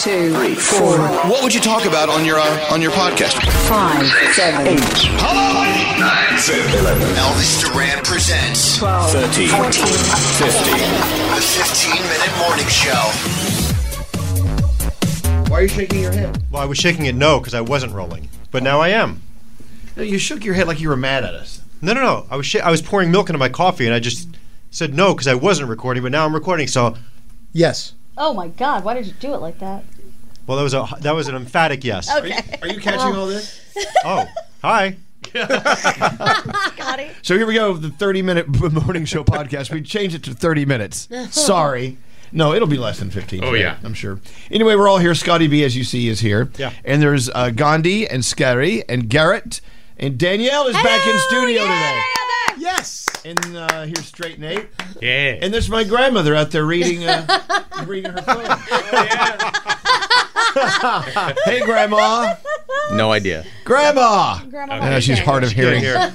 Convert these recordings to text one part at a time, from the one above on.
Two, three, four, What would you talk about on your uh, on your podcast? five, seven, eight, Nine, seven, eleven. Elvis Duran presents 12, 13, 14, 15. The 15 minute morning show. Why are you shaking your head? Well, I was shaking it no because I wasn't rolling, but now I am. No, you shook your head like you were mad at us. No, no, no. I was sh- I was pouring milk into my coffee, and I just said no because I wasn't recording, but now I'm recording. So, Yes. Oh my God! Why did you do it like that? well, that was a that was an emphatic yes. Okay. Are you catching all this? Oh, hi. Got it. So here we go, the 30 minute morning show podcast. We changed it to 30 minutes. Sorry. No, it'll be less than 15. Oh, today, yeah. I'm sure. Anyway, we're all here. Scotty B, as you see, is here. Yeah. And there's uh, Gandhi and Skeery and Garrett. And Danielle is back in studio today. Yes. And uh, here's Straight Nate. Yeah. And there's my grandmother out there reading uh, reading her phone. hey, Grandma. no idea. Grandma. Grandma. I know she's hard of hearing. Here.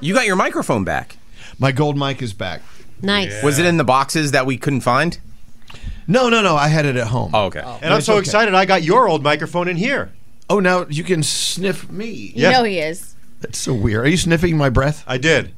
You got your microphone back. My gold mic is back. Nice. Was it in the boxes that we couldn't find? No, no, no. I had it at home. Oh, okay. And I'm so okay. excited. I got your old microphone in here. Oh, now you can sniff me. You Yeah. know he is. That's so weird. Are you sniffing my breath? I did.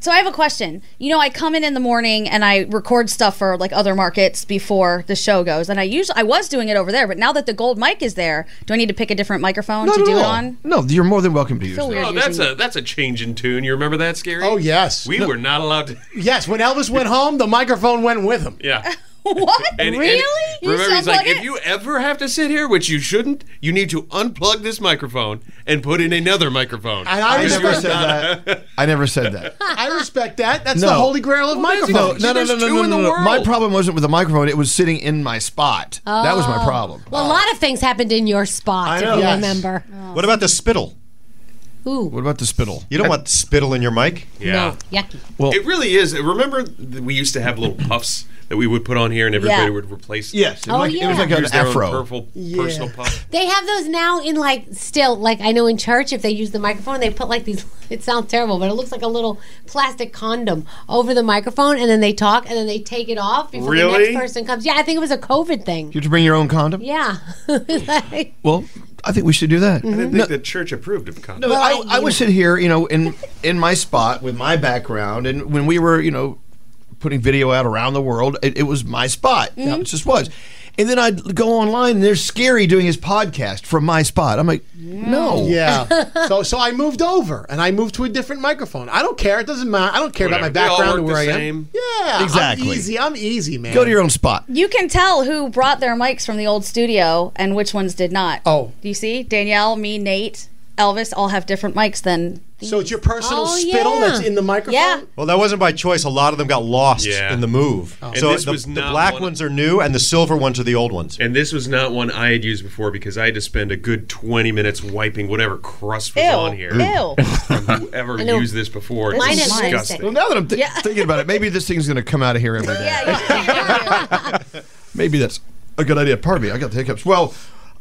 So I have a question. You know, I come in in the morning and I record stuff for like other markets before the show goes, and I usually I was doing it over there, but now that the gold mic is there, do I need to pick a different microphone to at do it on? No, you're more than welcome to use Feel that. weird Oh, that's a that's a change in tune. You remember that, Skeery? Oh yes. We No- were not allowed to. Yes. When Elvis went home, the microphone went with him. Yeah. what? And- and really? You remember, he's like, unplug if you ever have to sit here, which you shouldn't, you need to unplug this microphone and put in another microphone. And I I never said that. I never said that. I respect that. That's No. the holy grail of Well, No, microphones. no, no, no, no, no, no, no. My problem wasn't with the microphone. It was sitting in my spot. That was my oh. problem. Well, a lot of things happened in your spot, I if know. you Yes. remember. What about the spittle? Ooh. What about the spittle? You don't want spittle in your mic. Yeah. No, yucky. Well- it really is. Remember, th- we used to have little puffs that we would put on here, and everybody Yeah. would replace. Yes, it, Oh, like, it was like an Use their own afro. purple, personal puff. They have those now in like still like I know in church if they use the microphone they put like these it sounds terrible but it looks like a little plastic condom over the microphone and then they talk and then they take it off before the next person comes. Yeah, I think it was a COVID thing. You have to bring your own condom. Yeah. Like- Well, I think we should do that. I didn't No, think the church approved of condoms. no, I, I would sit here, you know, in in my spot with my background, and when we were, you know, putting video out around the world, it, it was my spot. Mm-hmm. It just was. And then I'd go online, and there's Skeery doing his podcast from my spot. I'm like, no. Yeah. so so I moved over and I moved to a different microphone. I don't care. It doesn't matter. I don't care about my They all background or work where the I am. same. Yeah. Exactly. I'm easy. I'm easy, man. Go to your own spot. You can tell who brought their mics from the old studio and which ones did not. Oh. Do you see? Danielle, me, Nate, Elvis all have different mics than. So it's your personal Oh, spittle yeah. that's in the microphone? Yeah. Well, that wasn't by choice. A lot of them got lost Yeah. in the move. And So this the, was the black one- ones are new, and the silver ones are the old ones. And this was not one I had used before because I had to spend a good 20 minutes wiping whatever crust was Ew. on here. Ew. From whoever know. used this before. Mine It's has disgusting. lipstick. Well, now that I'm th- thinking about it, maybe this thing's going to come out of here every day. yeah. Maybe that's a good idea. Pardon me, I got the hiccups. Well,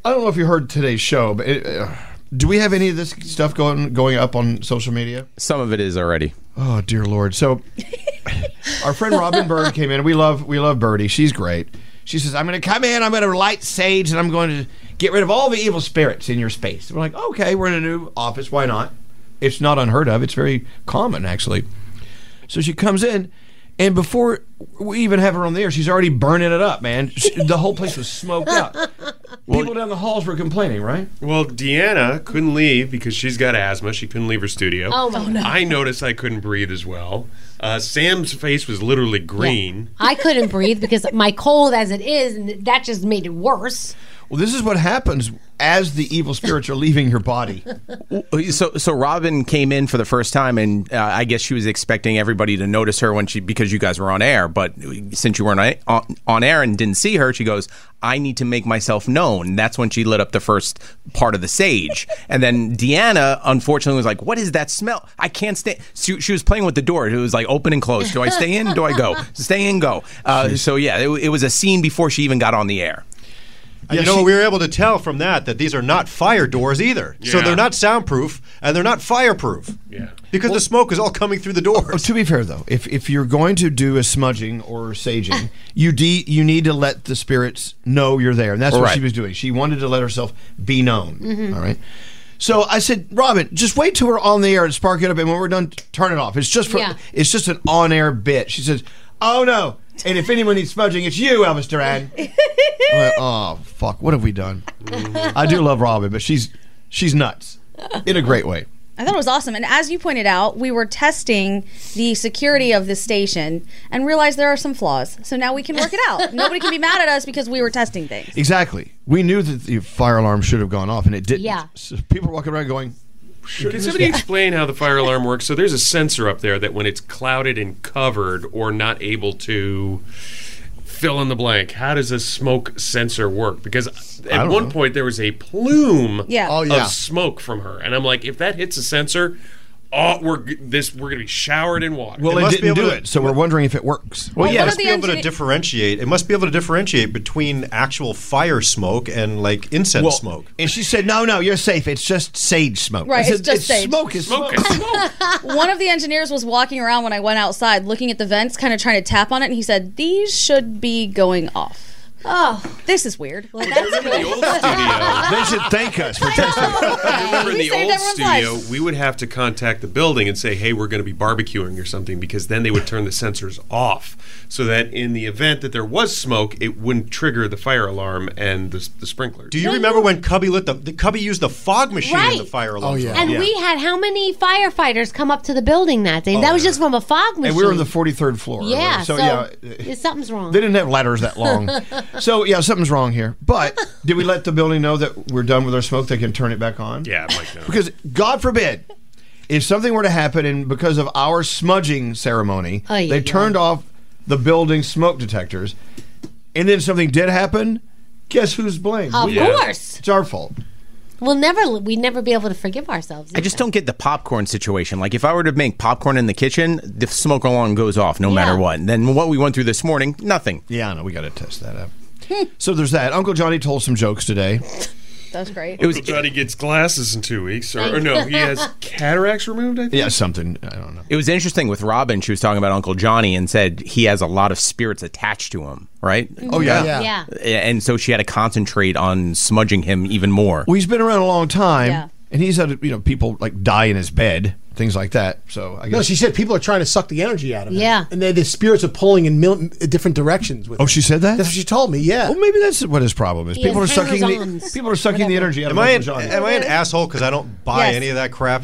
I don't know if you heard today's show, but it, uh, do we have any of this stuff going going up on social media? Some of it is already. Oh dear lord! So our friend Robin Bird came in. We love we love Birdie. She's great. She says, "I'm going to come in. I'm going to light sage, and I'm going to get rid of all the evil spirits in your space." We're like, "Okay, we're in a new office. Why not? It's not unheard of. It's very common, actually." So she comes in, and before we even have her on the air, she's already burning it up, man. She- the whole place was smoked out. People down the halls were complaining, right? Well, Deanna couldn't leave because she's got asthma. She couldn't leave her studio. Oh, my God. I noticed I couldn't breathe as well. Uh, Sam's face was literally green. I couldn't breathe because my cold as it is and that just made it worse. Well, this is what happens as the evil spirits are leaving your body. So, so Robin came in for the first time, and uh, I guess she was expecting everybody to notice her when she because you guys were on air. But since you weren't on, on air and didn't see her, she goes, "I need to make myself known." That's when she lit up the first part of the sage, and then Deanna, unfortunately, was like, "What is that smell? I can't stay." She, she was playing with the door. It was like open and close. Do I stay in? Do I go? Stay in, go. Uh, so yeah, it, it was a scene before she even got on the air. And you know, we were able to tell from that that these are not fire doors either. So they're not soundproof and they're not fireproof. Yeah. Because the smoke is all coming through the uh, uh, doors. Oh, to be fair, though, if, if you're going to do a smudging or saging, you de- you need to let the spirits know you're there, and that's what Right. she was doing. She wanted to let herself be known. Mm-hmm. all right. So I said, Robin, just wait till we're on the air and spark it up, and when we're done, turn it off. It's just for, Yeah. it's just an on air bit. She says, Oh no! And if anyone needs smudging, it's you, Elvis Duran. I'm like, oh fuck! What have we done? I do love Robin, but she's she's nuts in a great way. I thought it was awesome. And as you pointed out, we were testing the security of the station and realized there are some flaws. So now we can work it out. Nobody can be mad at us because we were testing things. Exactly. We knew that the fire alarm should have gone off, and it didn't. Yeah. So people are walking around going, Can somebody explain how the fire alarm works? So there's a sensor up there that when it's clouded and covered or not able to fill in the blank, how does a smoke sensor work? Because at one know. point there was a plume Yeah. Oh, yeah. of smoke from her, and I'm like, if that hits a sensor, oh, we're this we're gonna be showered in water. Well, It it, must be didn't able do to- it, so we're wondering if it works. Well, Well, yeah, one it must the be able to differentiate. It must be able to differentiate between actual fire smoke and like incense Well, smoke. And she said, "No, no, you're safe. It's just sage smoke." Right, I said, it's just sage. smoke. Is smoke smoke. is smoke. One of the engineers was walking around when I went outside looking at the vents, kind of trying to tap on it, and he said, These should be going off. Oh, This is weird. Remember the old studio? They should thank us for testing. Remember in We the old studio, lives. we would have to contact the building and say, "Hey, we're going to be barbecuing or something," because then they would turn the sensors off, so that in the event that there was smoke, it wouldn't trigger the fire alarm and the, the sprinklers. Do you remember when Cubby lit the, the Cubby used the fog machine in the fire oh, alarm? Oh, yeah. and we had how many firefighters come up to the building that day? Oh, that was just from a fog machine. and we were on the 43rd floor. yeah. whatever. So, yeah, yeah, something's wrong. they didn't have ladders that long. so yeah, something's wrong here. But did we let the building know that we're done with our smoke? They can turn it back on. Yeah, Mike. No. Because God forbid, if something were to happen and because of our smudging ceremony, Ay, they ay, turned off the building smoke detectors, and then something did happen, guess who's blamed? of We- course. It's our fault. We'll never, we'd never be able to forgive ourselves. I just don't get the popcorn situation. Like, if I were to make popcorn in the kitchen, the smoke alarm goes off no matter what. And Then what we went through this morning, nothing. Yeah, I know. We got to test that out. so there's that. Uncle Johnny told some jokes today. That's was great. It was Uncle Johnny gets glasses in two weeks, or, or no, he has cataracts removed. I think. Yeah, something. I don't know. It was interesting with Robin. She was talking about Uncle Johnny and said he has a lot of spirits attached to him, right? Oh, yeah. Yeah. And so she had to concentrate on smudging him even more. Well, he's been around a long time, Yeah. And he's had you know people like die in his bed, things like that. So I guess. No, she said people are trying to suck the energy out of him. Yeah. and they, the spirits are pulling in mil- uh, different directions. With oh, him. she said that. That's what she told me. Yeah. Well, maybe that's what his problem is. He People are sucking the people are sucking the energy out Am of I, Uncle an, am I an asshole because I don't buy Yes. any of that crap?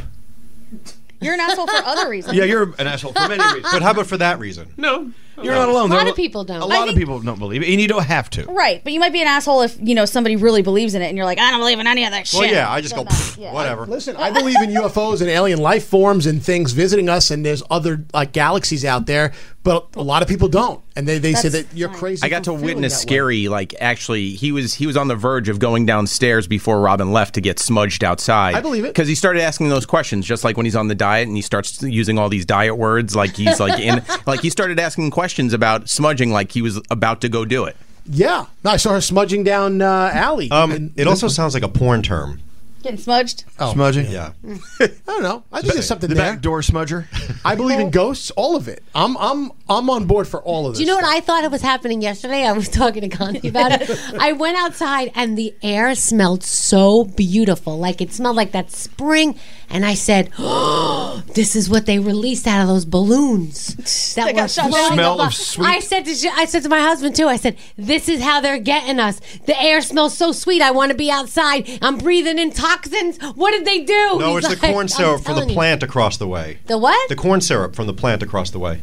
You're an asshole for other reasons. yeah, you're an asshole for many reasons. But how about for that reason? No, You're not alone. A lot There are of people don't. A I lot of people don't believe it, and you don't have to. Right, but you might be an asshole if you know somebody really believes in it, and you're like, I don't believe in any of that shit. Well, yeah, I just go, "Pfft, yeah. whatever. Listen, I believe in UFOs and alien life forms and things visiting us, and there's other like galaxies out there, but a lot of people don't, and they, they say That's that you're fine. crazy. I got for to feeling witness that way. scary. Like actually, he was he was on the verge of going downstairs before Robin left to get smudged outside. I believe it. because he started asking those questions, just like when he's on the diet and he starts using all these diet words. Like he's like in like he started asking questions about smudging, like he was about to go do it. Yeah, no, I saw her smudging down uh, alley. Um, it also sounds like a porn term. Getting smudged. Oh, Smudging. Yeah. I don't know. I think there's something The there. back door smudger. I believe in ghosts, all of it. I'm I'm I'm on board for all of this. Do you know what. I thought it was happening yesterday? I was talking to Connie about it. I went outside and the air smelled so beautiful. Like it smelled like that spring. And I said, oh, this is what they released out of those balloons. That They got shot down. Smell of sweet- I said to I said to my husband too. I said, "This is how they're getting us. The air smells so sweet. I want to be outside. I'm breathing in toxins. What did they do?" No, He's it's the like, corn "I'm syrup from the telling you." plant across the way. The what? The corn syrup from the plant across the way.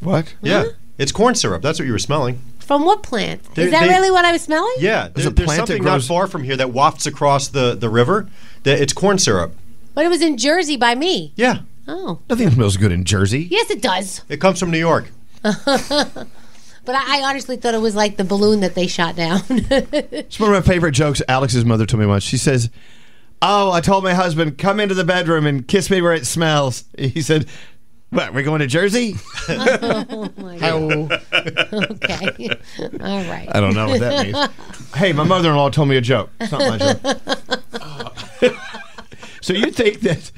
What? Yeah. It's corn syrup. That's what you were smelling. From what plant? They- is that they- really what I was smelling? Yeah. There's There, a there's plant that something grows- not far from here that wafts across the, the river. That it's corn syrup. But it was in Jersey by me. Yeah. Oh. Nothing smells good in Jersey. Yes, it does. It comes from New York. But I, I honestly thought it was like the balloon that they shot down. It's one of my favorite jokes. Alex's mother told me once. She says, "Oh, I told my husband come into the bedroom and kiss me where it smells." He said, "What? We're going to Jersey?" oh my God. Okay. All right. I don't know what that means. hey, my mother-in-law told me a joke. It's not my joke. So you think that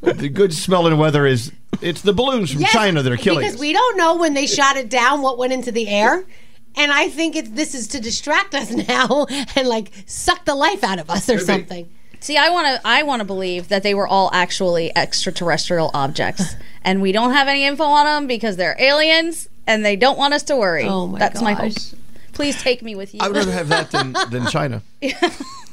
the good smelling weather is it's the balloons from Yes, China that are killing because us? we don't know when they shot it down what went into the air. And I think it, this is to distract us now and like suck the life out of us or something. See, I want to. I want to believe that they were all actually extraterrestrial objects, and we don't have any info on them because they're aliens, and they don't want us to worry. Oh my That's my gosh. hope. Please take me with you. I would rather have that than, than China.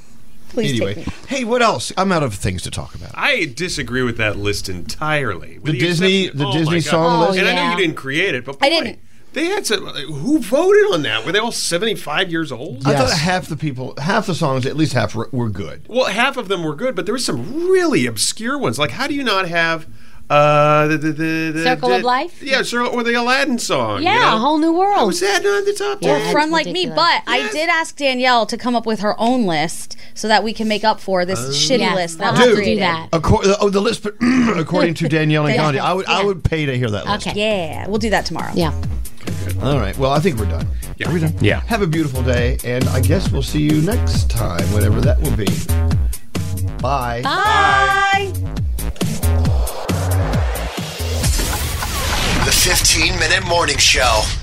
Please anyway, hey, what else? I'm out of things to talk about. I disagree with that list entirely. With The Disney- exception- the oh Disney song God. list? And I know Oh, you didn't create it, but I didn't. They had some. Who voted on that? Were they all seventy-five years old? I thought half the people, half the songs, at least half were, were good. Well, half of them were good, but there were some really obscure ones. Like, how do you not have uh, the, the, the, the Circle the- of Life? Yeah, sure, or the Aladdin song. you Yeah, know? a whole new world. How was that not the top Yeah, ten? it's Friend like me, ridiculous. but I did ask Danielle to come up with her own list so that we can make up for this shitty Yes, list that I'll we to do created. that. Accor- oh, the list, but according to Danielle and Gandhi, I would, I would pay to hear that list. Okay. Yeah, we'll do that tomorrow. Yeah. All right. Well, I think we're done. Yeah. Are we done? Yeah. Have a beautiful day, and I guess we'll see you next time, whenever that will be. Bye. Bye. 15 Minute Morning Show.